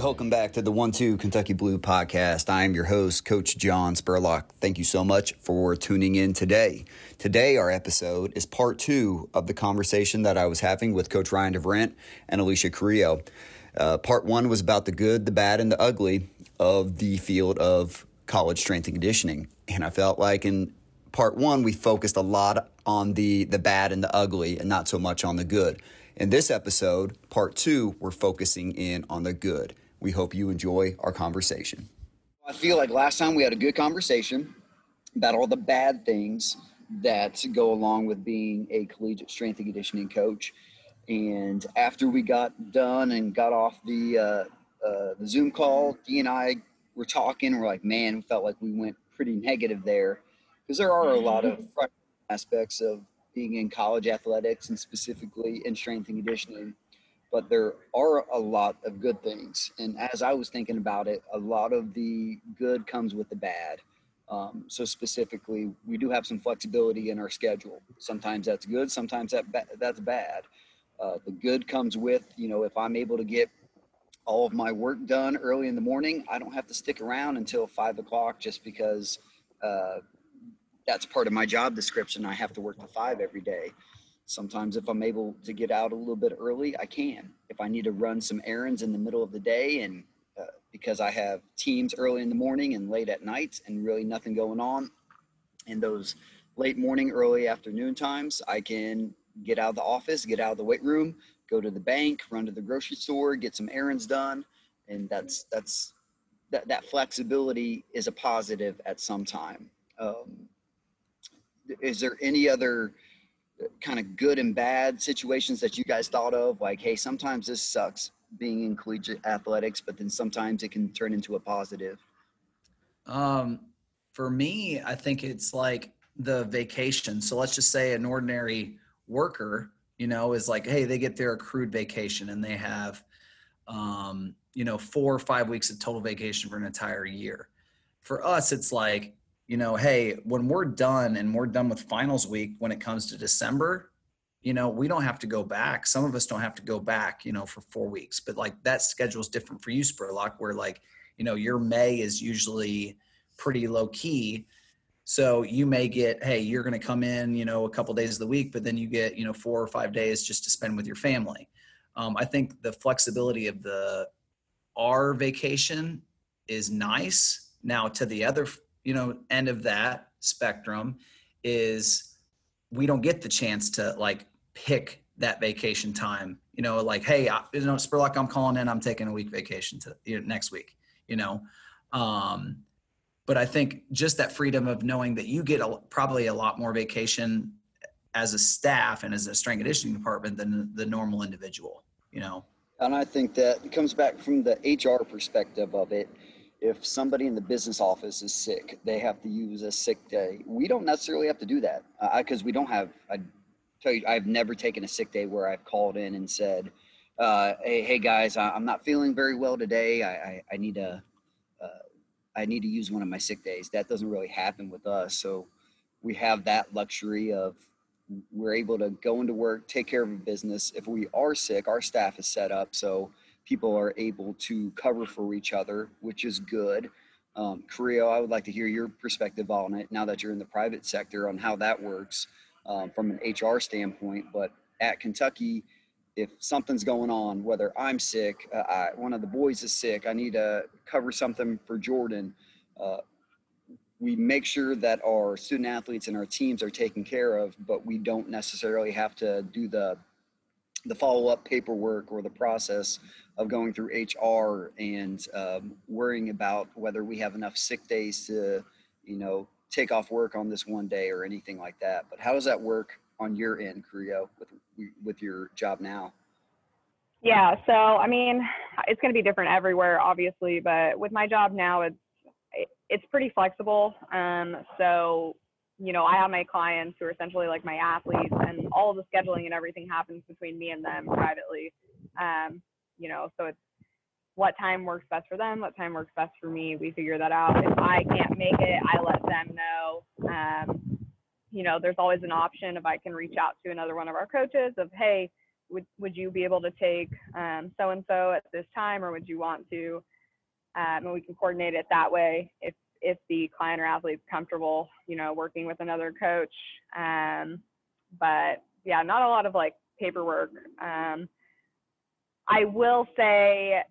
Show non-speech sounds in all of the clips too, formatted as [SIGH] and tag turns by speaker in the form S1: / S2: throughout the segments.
S1: Welcome back to the One Two Kentucky Blue podcast. I am your host, Coach John Spurlock. Thank you so much for tuning in today. Today, our episode is part two of the conversation that I was having with Coach Ryan DeVrent and Alicia Carrillo. Uh, part one was about the good, the bad, and the ugly of the field of college strength and conditioning. And I felt like in part one, we focused a lot on the, the bad and the ugly and not so much on the good. In this episode, part two, we're focusing in on the good. We hope you enjoy our conversation. I feel like last time we had a good conversation about all the bad things that go along with being a collegiate strength and conditioning coach. And after we got done and got off the uh, uh, the Zoom call, Dee and I were talking. We're like, man, we felt like we went pretty negative there because there are a lot of aspects of being in college athletics and specifically in strength and conditioning. But there are a lot of good things. And as I was thinking about it, a lot of the good comes with the bad. Um, so specifically, we do have some flexibility in our schedule. Sometimes that's good, sometimes that ba- that's bad. Uh, the good comes with, you know, if I'm able to get all of my work done early in the morning, I don't have to stick around until five o'clock just because uh, that's part of my job description. I have to work to five every day. Sometimes, if I'm able to get out a little bit early, I can. If I need to run some errands in the middle of the day, and uh, because I have teams early in the morning and late at night, and really nothing going on in those late morning, early afternoon times, I can get out of the office, get out of the weight room, go to the bank, run to the grocery store, get some errands done, and that's that's that, that flexibility is a positive at some time. Um, is there any other kind of good and bad situations that you guys thought of like hey sometimes this sucks being in collegiate athletics but then sometimes it can turn into a positive?
S2: Um for me i think it's like the vacation. So let's just say an ordinary worker you know is like hey they get their accrued vacation and they have um you know four or five weeks of total vacation for an entire year. For us it's like you know, hey, when we're done and we're done with finals week when it comes to December, you know, we don't have to go back. Some of us don't have to go back, you know, for four weeks, but like that schedule is different for you, Spurlock, where like, you know, your May is usually pretty low key. So you may get, hey, you're going to come in, you know, a couple days of the week, but then you get, you know, four or five days just to spend with your family. Um, I think the flexibility of the our vacation is nice. Now to the other you know end of that spectrum is we don't get the chance to like pick that vacation time you know like hey I, you know spurlock i'm calling in i'm taking a week vacation to you know, next week you know? Um but i think just that freedom of knowing that you get a, probably a lot more vacation as a staff and as a strength conditioning department than the normal individual you know?
S1: And i think that comes back from the hr perspective of it if somebody in the business office is sick, they have to use a sick day. We don't necessarily have to do that because uh, we don't have. I tell you, I've never taken a sick day where I've called in and said, uh, "Hey, hey guys, I'm not feeling very well today. I, I, I need to, uh, I need to use one of my sick days." That doesn't really happen with us. So we have that luxury of we're able to go into work, take care of a business. If we are sick, our staff is set up so people are able to cover for each other, which is good. Um, Carrillo, I would like to hear your perspective on it now that you're in the private sector on how that works um, from an HR standpoint. But at Kentucky, if something's going on, whether I'm sick, uh, I, one of the boys is sick, I need to cover something for Jordan. Uh, we make sure that our student athletes and our teams are taken care of, but we don't necessarily have to do the the follow up paperwork or the process of going through HR and um, worrying about whether we have enough sick days to, you know, take off work on this one day or anything like that. But how does that work on your end, Carrillo, with with your job now?
S3: Yeah, so I mean, it's going to be different everywhere, obviously, but with my job now, it's it's pretty flexible. Um, so you know, I have my clients who are essentially like my athletes, and all the scheduling and everything happens between me and them privately. Um, you know, so it's what time works best for them, what time works best for me. We figure that out. If I can't make it, I let them know. Um, you know, there's always an option if I can reach out to another one of our coaches of, hey, would would you be able to take so and so at this time, or would you want to? Um, and we can coordinate it that way if if the client or athlete's comfortable, you know, working with another coach. Um, but yeah, not a lot of like paperwork. Um, I will say,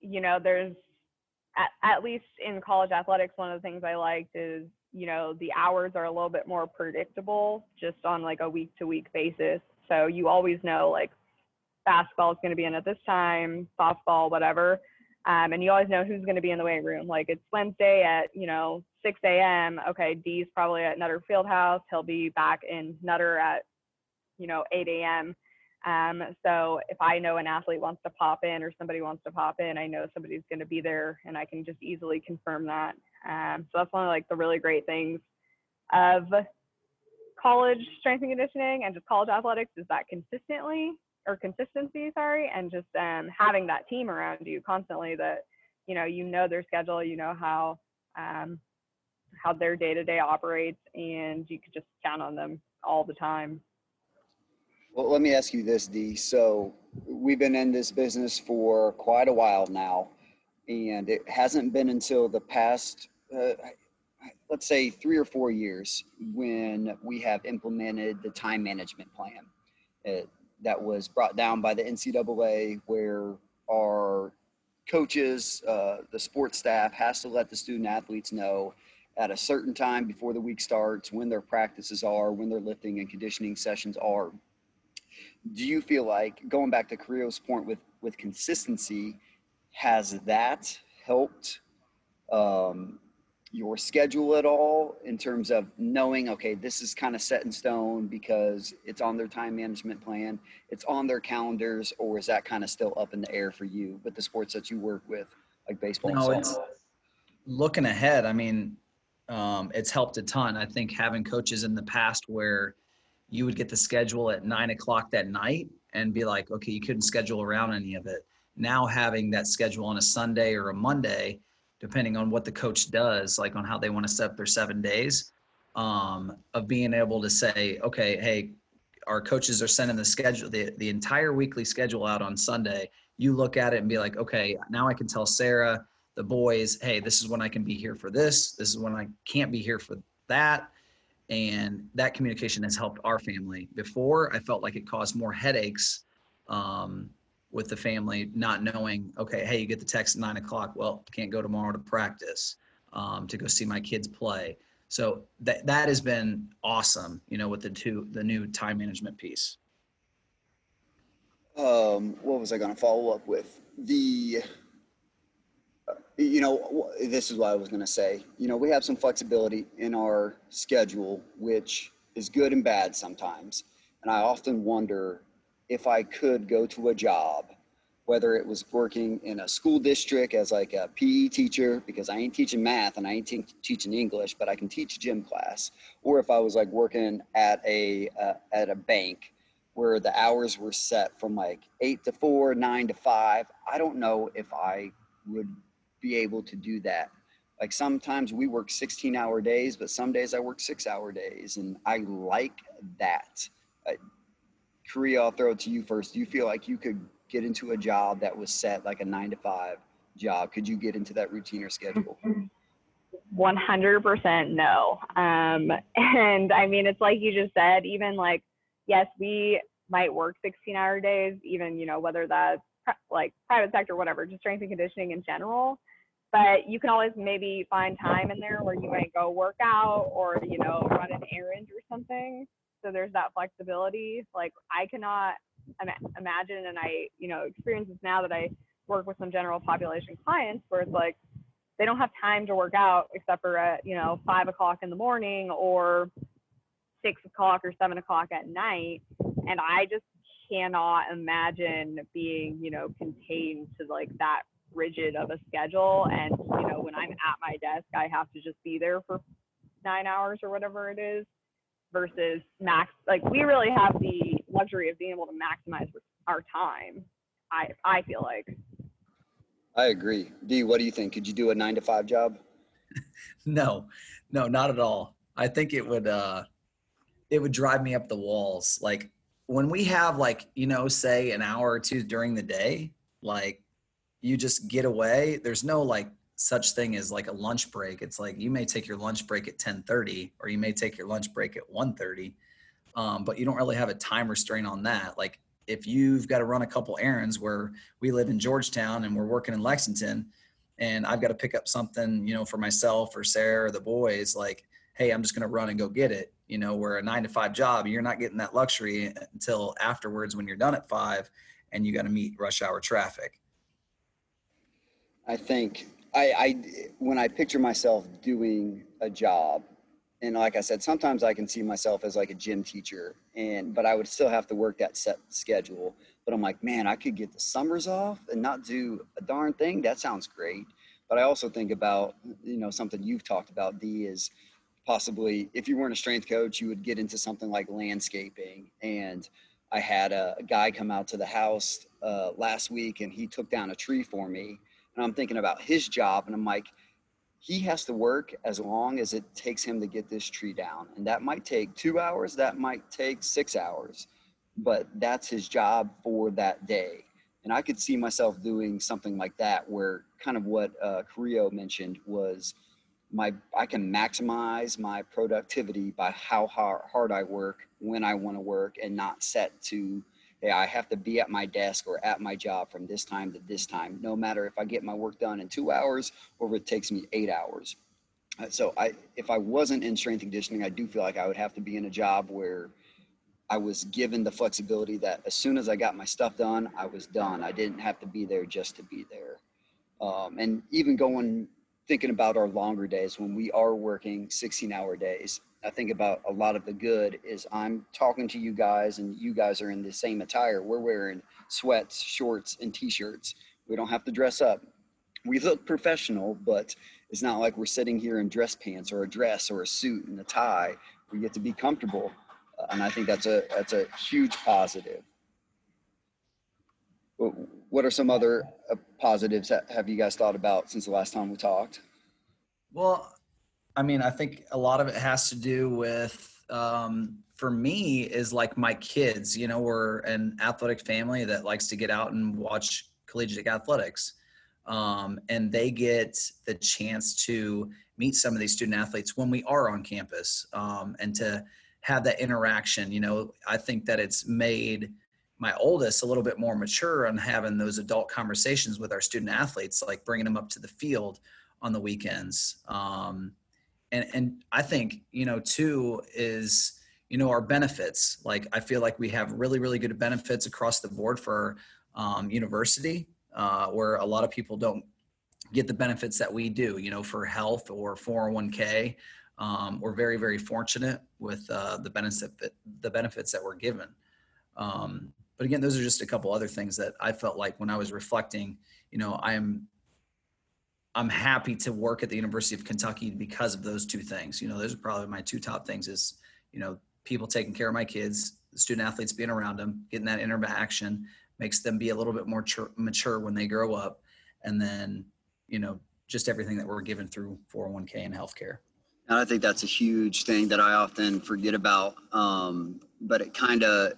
S3: you know, there's at, at least in college athletics, one of the things I liked is, you know, the hours are a little bit more predictable just on like a week to week basis. So you always know like basketball is going to be in at this time, softball, whatever. Um, and you always know who's going to be in the weight room. Like it's Wednesday at, you know, 6 a.m. Okay, D's probably at Nutter Fieldhouse. He'll be back in Nutter at, you know, 8 a.m. Um, so if I know an athlete wants to pop in or somebody wants to pop in, I know somebody's going to be there and I can just easily confirm that. Um, so that's one of like the really great things of college strength and conditioning and just college athletics is that consistently or consistency, sorry, and just um, having that team around you constantly that you know you know their schedule, you know how um, how their day to day operates, and you could just count on them all the time.
S1: Well, let me ask you this, Dee. So we've been in this business for quite a while now, and it hasn't been until the past, uh, let's say, three or four years when we have implemented the time management plan. It, that was brought down by the NCAA, where our coaches, uh, the sports staff has to let the student athletes know at a certain time before the week starts when their practices are, when their lifting and conditioning sessions are. Do you feel like going back to Carrillo's point with with consistency, has that helped um, your schedule at all in terms of knowing okay this is kind of set in stone because it's on their time management plan it's on their calendars or is that kind of still up in the air for you with the sports that you work with like baseball
S2: no, it's looking ahead. I mean um, it's helped a ton. I think having coaches in the past where you would get the schedule at nine o'clock that night and be like, okay, you couldn't schedule around any of it. Now having that schedule on a Sunday or a Monday, depending on what the coach does, like on how they want to set up their seven days, um, of being able to say, okay, hey, our coaches are sending the schedule, the, the entire weekly schedule out on Sunday. You look at it and be like, okay, now I can tell Sarah, the boys, hey, this is when I can be here for this. This is when I can't be here for that and that communication has helped our family before i felt like it caused more headaches um, with the family not knowing okay hey you get the text at nine o'clock well can't go tomorrow to practice um, to go see my kids play so that that has been awesome you know with the two the new time management piece
S1: um, what was i going to follow up with the you know, this is what I was going to say. You know, we have some flexibility in our schedule, which is good and bad sometimes. And I often wonder if I could go to a job, whether it was working in a school district as like a PE teacher, because I ain't teaching math and I ain't te- teaching English, but I can teach gym class, or if I was like working at a uh, at a bank where the hours were set from like eight to four, nine to five. I don't know if I would be able to do that. Like sometimes we work 16 hour days, but some days I work six hour days. And I like that. Uh, Carrillo, I'll throw it to you first. Do you feel like you could get into a job that was set like a nine to five job? Could you get into that routine or schedule?
S3: 100% no. Um, [LAUGHS] and I mean, it's like you just said, even like, yes, we might work 16 hour days, even, you know, whether that's like private sector, whatever, just strength and conditioning in general but you can always maybe find time in there where you might go work out or you know run an errand or something so there's that flexibility like i cannot Im- imagine and i you know experience this now that i work with some general population clients where it's like they don't have time to work out except for at you know five o'clock in the morning or six o'clock or seven o'clock at night and i just cannot imagine being you know contained to like that rigid of a schedule and you know when i'm at my desk i have to just be there for nine hours or whatever it is versus max like we really have the luxury of being able to maximize our time i i feel like.
S1: I agree. D what do you think? Could you do a nine to five job? [LAUGHS]
S2: No. No not at all. I think it would uh it would drive me up the walls. Like when we have like you know say an hour or two during the day like you just get away there's no like such thing as like a lunch break it's like you may take your lunch break at 10:30 or you may take your lunch break at 1:30 um, but you don't really have a time restraint on that like if you've got to run a couple errands where we live in Georgetown and we're working in Lexington and I've got to pick up something, you know, for myself or Sarah or the boys, like, hey, I'm just going to run and go get it. You know, where a nine to five job, you're not getting that luxury until afterwards when you're done at five and you got to meet rush hour traffic.
S1: I think I, I, when I picture myself doing a job, and like I said, sometimes I can see myself as like a gym teacher, and but I would still have to work that set schedule. But I'm like, man, I could get the summers off and not do a darn thing. That sounds great. But I also think about, you know, something you've talked about, D, is possibly if you weren't a strength coach, you would get into something like landscaping. And I had a, a guy come out to the house uh, last week and he took down a tree for me. And I'm thinking about his job, and I'm like, he has to work as long as it takes him to get this tree down. And that might take two hours, that might take six hours but that's his job for that day. And I could see myself doing something like that, where kind of what uh, Carrillo mentioned was my I can maximize my productivity by how hard, hard I work when I want to work, and not set to hey I have to be at my desk or at my job from this time to this time, no matter if I get my work done in two hours or if it takes me eight hours. Uh, so I if I wasn't in strength conditioning, I do feel like I would have to be in a job where I was given the flexibility that as soon as I got my stuff done, I was done. I didn't have to be there just to be there. Um, and even going, thinking about our longer days when we are working 16 hour days, I think about a lot of the good is I'm talking to you guys and you guys are in the same attire. We're wearing sweats, shorts, and t shirts. We don't have to dress up. We look professional, but it's not like we're sitting here in dress pants or a dress or a suit and a tie. We get to be comfortable and I think that's a that's a huge positive. What are some other uh, positives that have you guys thought about since the last time we talked?
S2: Well, I mean, I think a lot of it has to do with, um, for me, is like my kids. You know, we're an athletic family that likes to get out and watch collegiate athletics, um, and they get the chance to meet some of these student athletes when we are on campus, um, and to have that interaction. You know, I think that it's made my oldest a little bit more mature on having those adult conversations with our student athletes, like bringing them up to the field on the weekends. Um, and and I think you know too is you know our benefits. Like I feel like we have really really good benefits across the board for um, university, uh, where a lot of people don't get the benefits that we do. You know, for health or 401k um, we're very very fortunate with uh, the benefits the benefits that we're given um, but again those are just a couple other things that i felt like when i was reflecting you know i am i'm happy to work at the university of kentucky because of those two things you know those are probably my two top things is you know people taking care of my kids student athletes being around them getting that interaction makes them be a little bit more mature when they grow up and then you know just everything that we're given through 401k and healthcare
S1: and I think that's a huge thing that I often forget about. Um, but it kind of,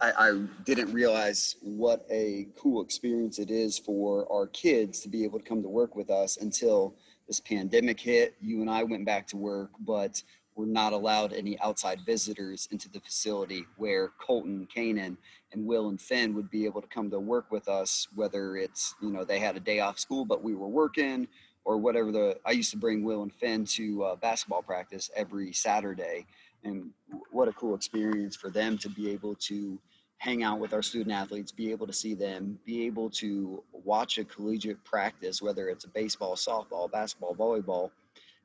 S1: I, I, didn't realize what a cool experience it is for our kids to be able to come to work with us until this pandemic hit. You and I went back to work, but we're not allowed any outside visitors into the facility where Colton, Kanan, and Will and Finn would be able to come to work with us, whether it's, you know, they had a day off school, but we were working or whatever the I used to bring Will and Finn to uh, basketball practice every Saturday, and what a cool experience for them to be able to hang out with our student athletes, be able to see them, be able to watch a collegiate practice, whether it's a baseball, softball, basketball, volleyball,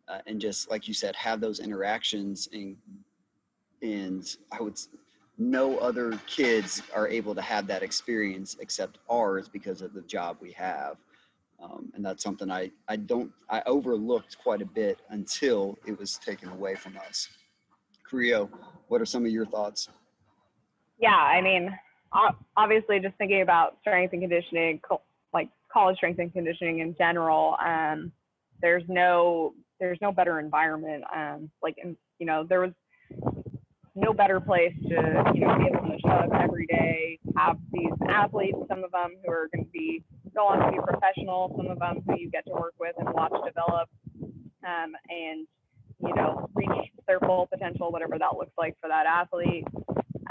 S1: uh, and just like you said, have those interactions and and I would no other kids are able to have that experience except ours because of the job we have. Um, and that's something I, I don't I overlooked quite a bit until it was taken away from us. Carrillo, what are some of your thoughts?
S3: Yeah, I mean, obviously, just thinking about strength and conditioning, like college strength and conditioning in general, um, there's no there's no better environment. Um, like, you know, there was no better place to you know be able to show up every day, have these athletes, some of them who are going to be go on to be professional, some of them who you get to work with and watch develop, um, and you know reach their full potential, whatever that looks like for that athlete.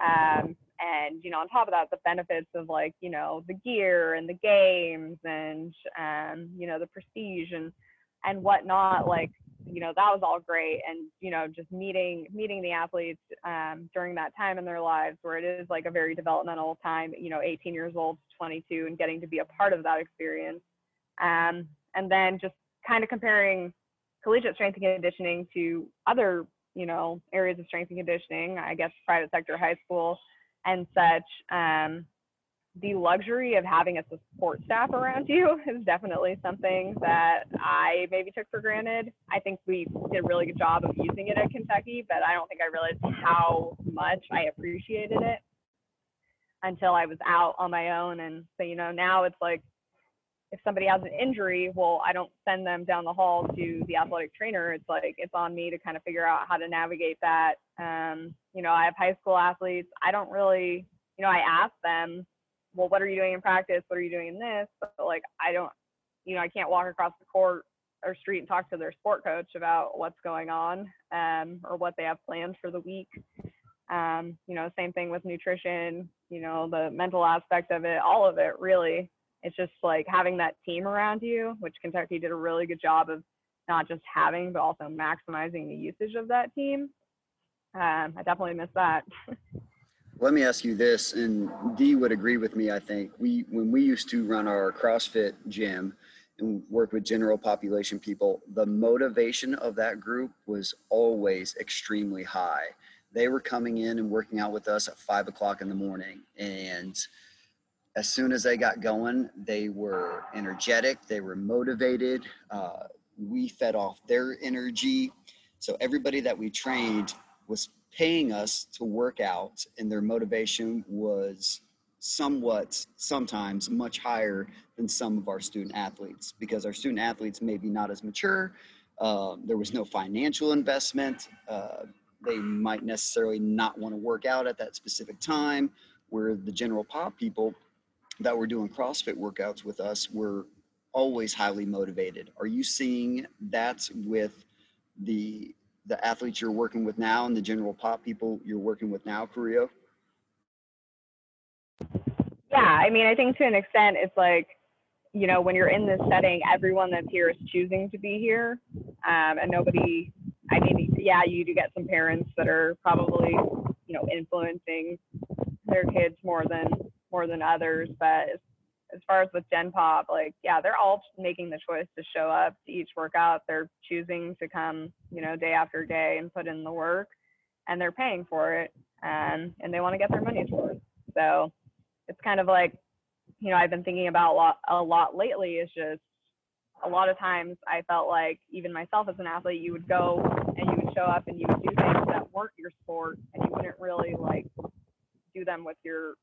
S3: Um, and you know, on top of that, the benefits of like you know the gear and the games and um, you know the prestige and and whatnot. Like you know that was all great and you know just meeting meeting the athletes um, during that time in their lives where it is like a very developmental time you know 18 years old to 22 and getting to be a part of that experience um, and then just kind of comparing collegiate strength and conditioning to other you know areas of strength and conditioning i guess private sector high school and such um, the luxury of having a support staff around [LAUGHS] you is definitely something that I maybe took for granted. I think we did a really good job of using it at Kentucky, but I don't think I realized how much I appreciated it until I was out on my own. And so, you know, now it's like if somebody has an injury, well, I don't send them down the hall to the athletic trainer. It's like it's on me to kind of figure out how to navigate that. Um, you know, I have high school athletes. I don't really, you know, I ask them well, what are you doing in practice? What are you doing in this? But like, I don't, you know, I can't walk across the court or street and talk to their sport coach about what's going on um, or what they have planned for the week. Um, you know, same thing with nutrition, you know, the mental aspect of it, all of it really. It's just like having that team around you, which Kentucky did a really good job of not just having, but also maximizing the usage of that team. Um, I definitely miss that. [LAUGHS]
S1: Let me ask you this, and Dee would agree with me. I think we, when we used to run our CrossFit gym and work with general population people, the motivation of that group was always extremely high. They were coming in and working out with us at five o'clock in the morning, and as soon as they got going, they were energetic, they were motivated. Uh, we fed off their energy. So everybody that we trained was paying us to work out and their motivation was somewhat sometimes much higher than some of our student athletes because our student athletes may be not as mature uh, there was no financial investment uh, they might necessarily not want to work out at that specific time where the general pop people that were doing crossfit workouts with us were always highly motivated are you seeing that with the the athletes you're working with now and the general pop people you're working with now, Carrillo?
S3: Yeah, I mean, I think to an extent, it's like, you know, when you're in this setting, everyone that's here is choosing to be here, um, and nobody. I mean, yeah, you do get some parents that are probably, you know, influencing their kids more than more than others, but as far as with Gen Pop, like, yeah, they're all making the choice to show up to each workout. They're choosing to come, you know, day after day and put in the work, and they're paying for it, um, and they want to get their money's worth. So it's kind of like, you know, I've been thinking about a lot, a lot lately. Is just a lot of times I felt like even myself as an athlete, you would go and you would show up and you would do things that weren't your sport, and you wouldn't really like do them with your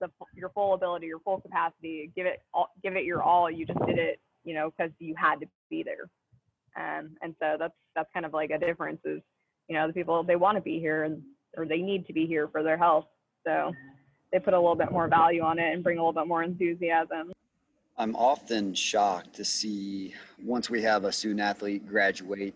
S3: the your full ability, your full capacity. Give it all, give it your all. You just did it, you know, because you had to be there. Um, and so that's that's kind of like a difference. Is you know the people they want to be here and or they need to be here for their health. So they put a little bit more value on it and bring a little bit more enthusiasm.
S1: I'm often shocked to see once we have a student athlete graduate,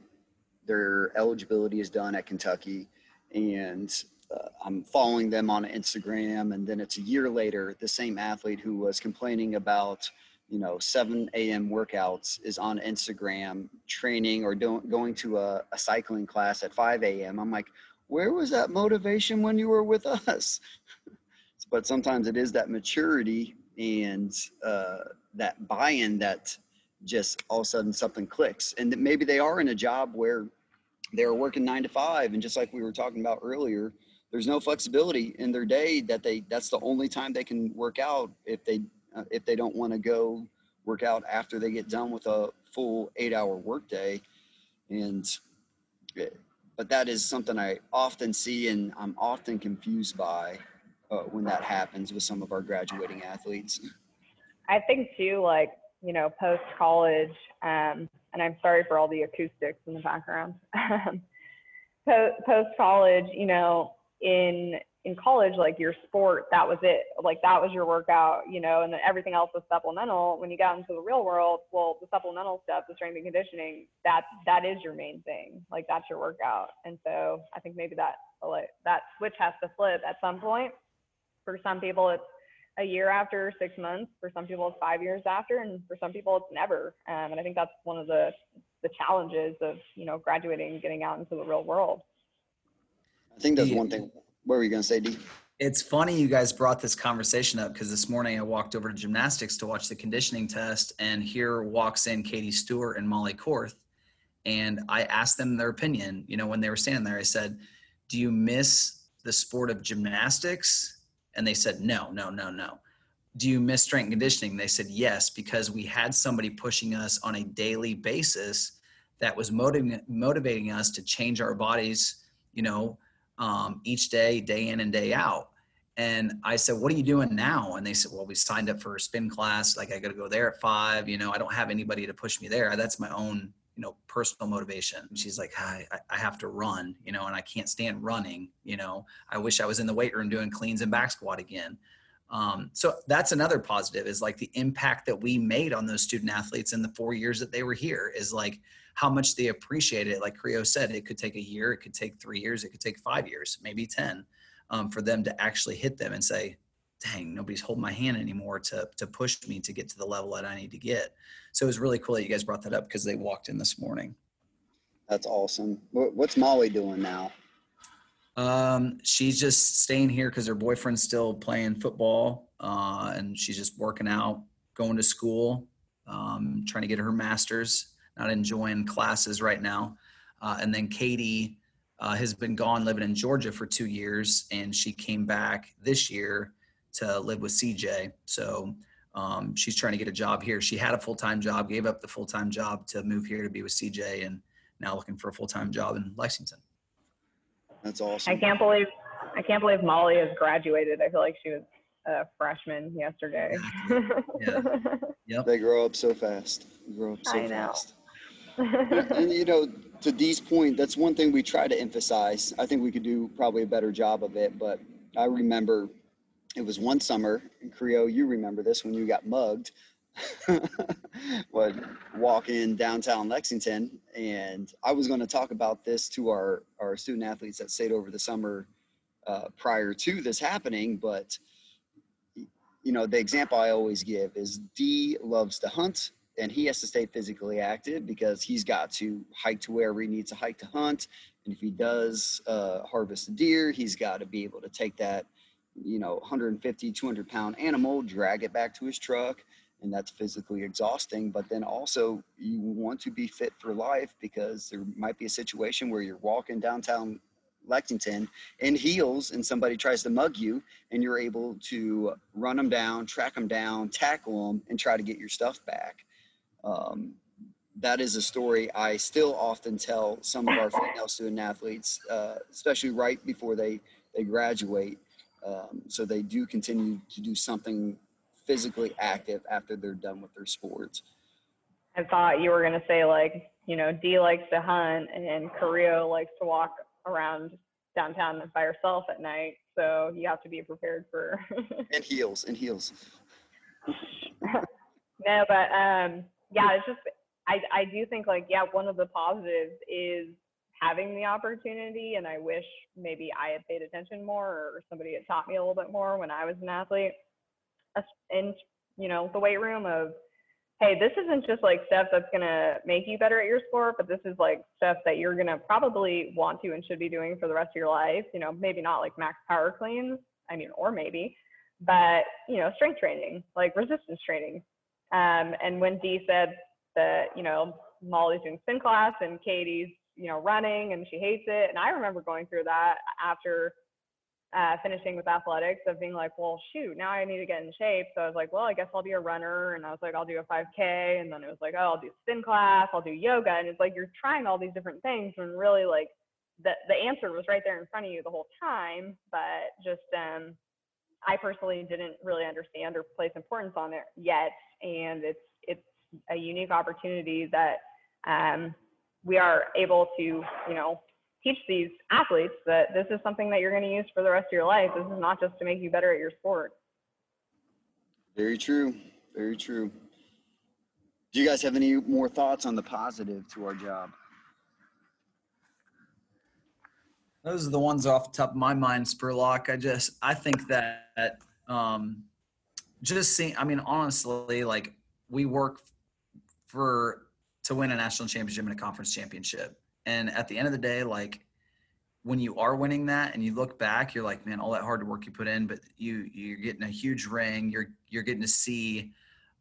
S1: their eligibility is done at Kentucky, and uh, I'm following them on Instagram, and then it's a year later, the same athlete who was complaining about, you know, 7 a.m. workouts is on Instagram training or don't, going to a, a cycling class at 5 a.m. I'm like, where was that motivation when you were with us? [LAUGHS] but sometimes it is that maturity and uh, that buy-in that just all of a sudden something clicks, and maybe they are in a job where they're working nine to five, and just like we were talking about earlier there's no flexibility in their day that they that's the only time they can work out if they uh, if they don't want to go work out after they get done with a full eight hour workday. And eh, but that is something i often see and i'm often confused by uh, when that happens with some of our graduating athletes.
S3: I think too like you know post college um, and i'm sorry for all the acoustics in the background. [LAUGHS] Post college you know in in college, like your sport, that was it. Like that was your workout, you know, and then everything else was supplemental. When you got into the real world, well, the supplemental stuff, the strength and conditioning, that that is your main thing. Like that's your workout. And so I think maybe that like that switch has to flip at some point. For some people, it's a year after, six months. For some people, it's five years after, and for some people, it's never. Um, and I think that's one of the the challenges of you know graduating and getting out into the real world.
S1: I think that's one thing. What were you going to say, D?
S2: It's funny you guys brought this conversation up because this morning I walked over to gymnastics to watch the conditioning test, and here walks in Katie Stewart and Molly Korth. And I asked them their opinion. You know, when they were standing there, I said, Do you miss the sport of gymnastics? And they said, No, no, no, no. Do you miss strength conditioning? They said, Yes, because we had somebody pushing us on a daily basis that was motivating, motivating us to change our bodies, you know, um, each day, day in and day out. And I said, "What are you doing now?" And they said, "Well, we signed up for a spin class. Like I got to go there at five. You know, I don't have anybody to push me there. That's my own, you know, personal motivation." And she's like, I, "I have to run, you know, and I can't stand running. You know, I wish I was in the weight room doing cleans and back squat again." Um, so that's another positive is like the impact that we made on those student athletes in the four years that they were here is like how much they appreciate it. Like Carrillo said, it could take a year, it could take three years, it could take five years, maybe 10 um, for them to actually hit them and say, dang, nobody's holding my hand anymore to, to push me to get to the level that I need to get. So it was really cool that you guys brought that up because they walked in this morning.
S1: That's awesome. What's Molly doing now?
S2: Um, she's just staying here because her boyfriend's still playing football, uh, and she's just working out, going to school, um, trying to get her master's not enjoying classes right now. Uh, and then Katie uh, has been gone living in Georgia for two years, and she came back this year to live with CJ. So um, she's trying to get a job here. She had a full time job, gave up the full time job to move here to be with CJ, and now looking for a full time job in Lexington.
S1: That's awesome.
S3: I can't believe I can't believe Molly has graduated. I feel like she was a freshman yesterday.
S2: yeah. [LAUGHS] Yep.
S1: They grow up so fast. They grow up so
S3: I know.
S1: fast [LAUGHS] and you know, to Dee's point, that's one thing we try to emphasize. I think we could do probably a better job of it, but I remember it was one summer in Carrillo. You remember this when you got mugged. [LAUGHS] would walk in downtown Lexington, and I was going to talk about this to our our student athletes that stayed over the summer uh, prior to this happening. But you know, the example I always give is D loves to hunt and he has to stay physically active because he's got to hike to wherever he needs to hike to hunt. And if he does uh, harvest a deer, he's got to be able to take that, you know, 150, 200 pound animal, drag it back to his truck. And that's physically exhausting. But then also, you want to be fit for life because there might be a situation where you're walking downtown Lexington in heels and somebody tries to mug you and you're able to run them down, track them down, tackle them, and try to get your stuff back. Um, that is a story I still often tell some of our female student athletes, uh, especially right before they, they graduate. Um, so they do continue to do something physically active after they're done with their sports.
S3: I thought you were going to say, like, you know, D likes to hunt and Carrillo likes to walk around downtown by herself at night. So you have to be prepared for. [LAUGHS]
S1: and heels, and heels. [LAUGHS]
S3: no, but um, yeah, it's just I I do think like yeah, one of the positives is having the opportunity, and I wish maybe I had paid attention more or somebody had taught me a little bit more when I was an athlete. In you know the weight room of hey, this isn't just like stuff that's gonna make you better at your sport, but this is like stuff that you're gonna probably want to and should be doing for the rest of your life. You know, maybe not like max power cleans, I mean, or maybe, but you know, strength training, like resistance training, um, and when Dee said that, you know, Molly's doing spin class and Katie's, you know, running and she hates it. And I remember going through that after uh, finishing with athletics of being like, well, shoot, now I need to get in shape. So I was like, well, I guess I'll be a runner. And I was like, I'll do a 5K. And then it was like, oh, I'll do spin class, I'll do yoga. And it's like you're trying all these different things when really like the, the answer was right there in front of you the whole time. But just um, I personally didn't really understand or place importance on it yet, and it's it's a unique opportunity that um, we are able to, you know, teach these athletes that this is something that you're going to use for the rest of your life. This is not just to make you better at your sport.
S1: Very true. Very true. Do you guys have any more thoughts on the positive to our job?
S2: Those are the ones off the top of my mind, Spurlock. I just I think that um, just seeing. I mean, honestly, like we work for to win a national championship and a conference championship, and at the end of the day, like when you are winning that and you look back, you're like, man, all that hard work you put in, but you you're getting a huge ring. You're you're getting to see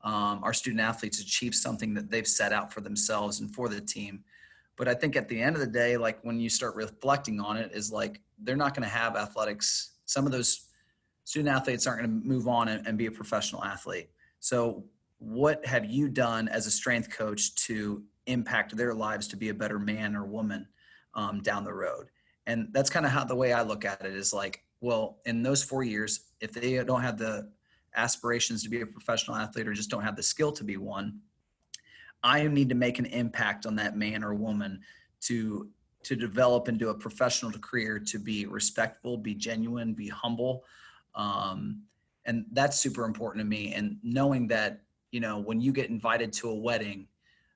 S2: um, our student athletes achieve something that they've set out for themselves and for the team. But I think at the end of the day, like when you start reflecting on it, is like they're not going to have athletics. Some of those student athletes aren't going to move on and, and be a professional athlete. So, what have you done as a strength coach to impact their lives to be a better man or woman um, down the road? And that's kind of how the way I look at it is like, well, in those four years, if they don't have the aspirations to be a professional athlete or just don't have the skill to be one, I need to make an impact on that man or woman to to develop into a professional career to be respectful, be genuine, be humble. Um, and that's super important to me. And knowing that, you know, when you get invited to a wedding,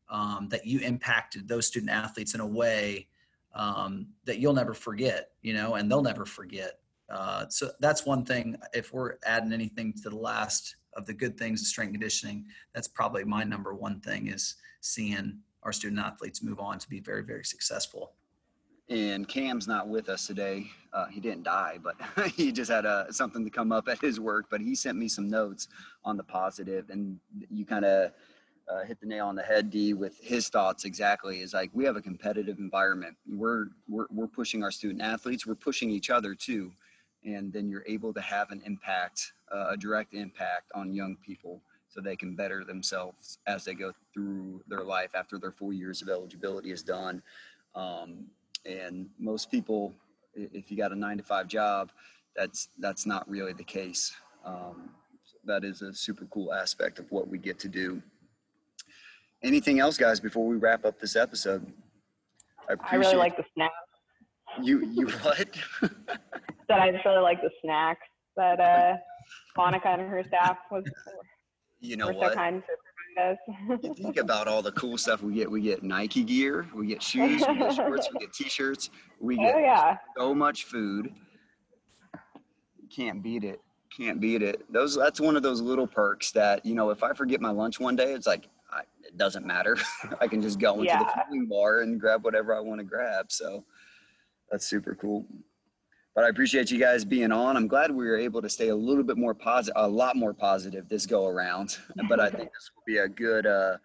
S2: um, that you impacted those student athletes in a way um, that you'll never forget, you know, and they'll never forget. Uh, so that's one thing. If we're adding anything to the last of the good things of strength conditioning, that's probably my number one thing is seeing our student athletes move on to be very, very successful.
S1: And Cam's not with us today. Uh, he didn't die, but [LAUGHS] he just had uh, something to come up at his work. But he sent me some notes on the positive, and you kind of uh, hit the nail on the head, D, with his thoughts exactly. Is like we have a competitive environment. We're we're we're pushing our student athletes. We're pushing each other too and then you're able to have an impact, uh, a direct impact on young people so they can better themselves as they go through their life after their four years of eligibility is done. Um, and most people, if you got a nine to five job, that's that's not really the case. Um, that is a super cool aspect of what we get to do. Anything else, guys, before we wrap up this episode?
S3: I, I really like the snap.
S1: You you [LAUGHS] what?
S3: That I just really like the snacks that uh, Monica and her staff was.
S1: You know what?
S3: So kind to
S1: us. think about all the cool stuff we get. We get Nike gear, we get shoes, we get [LAUGHS] shorts, we get T-shirts, we get
S3: oh, yeah.
S1: so much food. Can't beat it. Can't beat it. Those that's one of those little perks that you know. If I forget my lunch one day, it's like I, it doesn't matter. [LAUGHS] I can just go into yeah. the fueling bar and grab whatever I want to grab. So that's super cool. But I appreciate you guys being on. I'm glad we were able to stay a little bit more positive, a lot more positive this go around. [LAUGHS] But I think this will be a good, uh,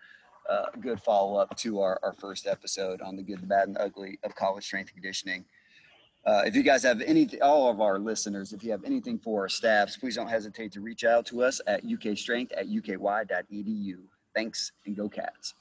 S1: uh, good follow up to our, our first episode on the good, the bad, and ugly of college strength conditioning. Uh, if you guys have anything, all of our listeners, if you have anything for our staffs, please don't hesitate to reach out to us at ukstrength at uky.edu. Thanks and go cats.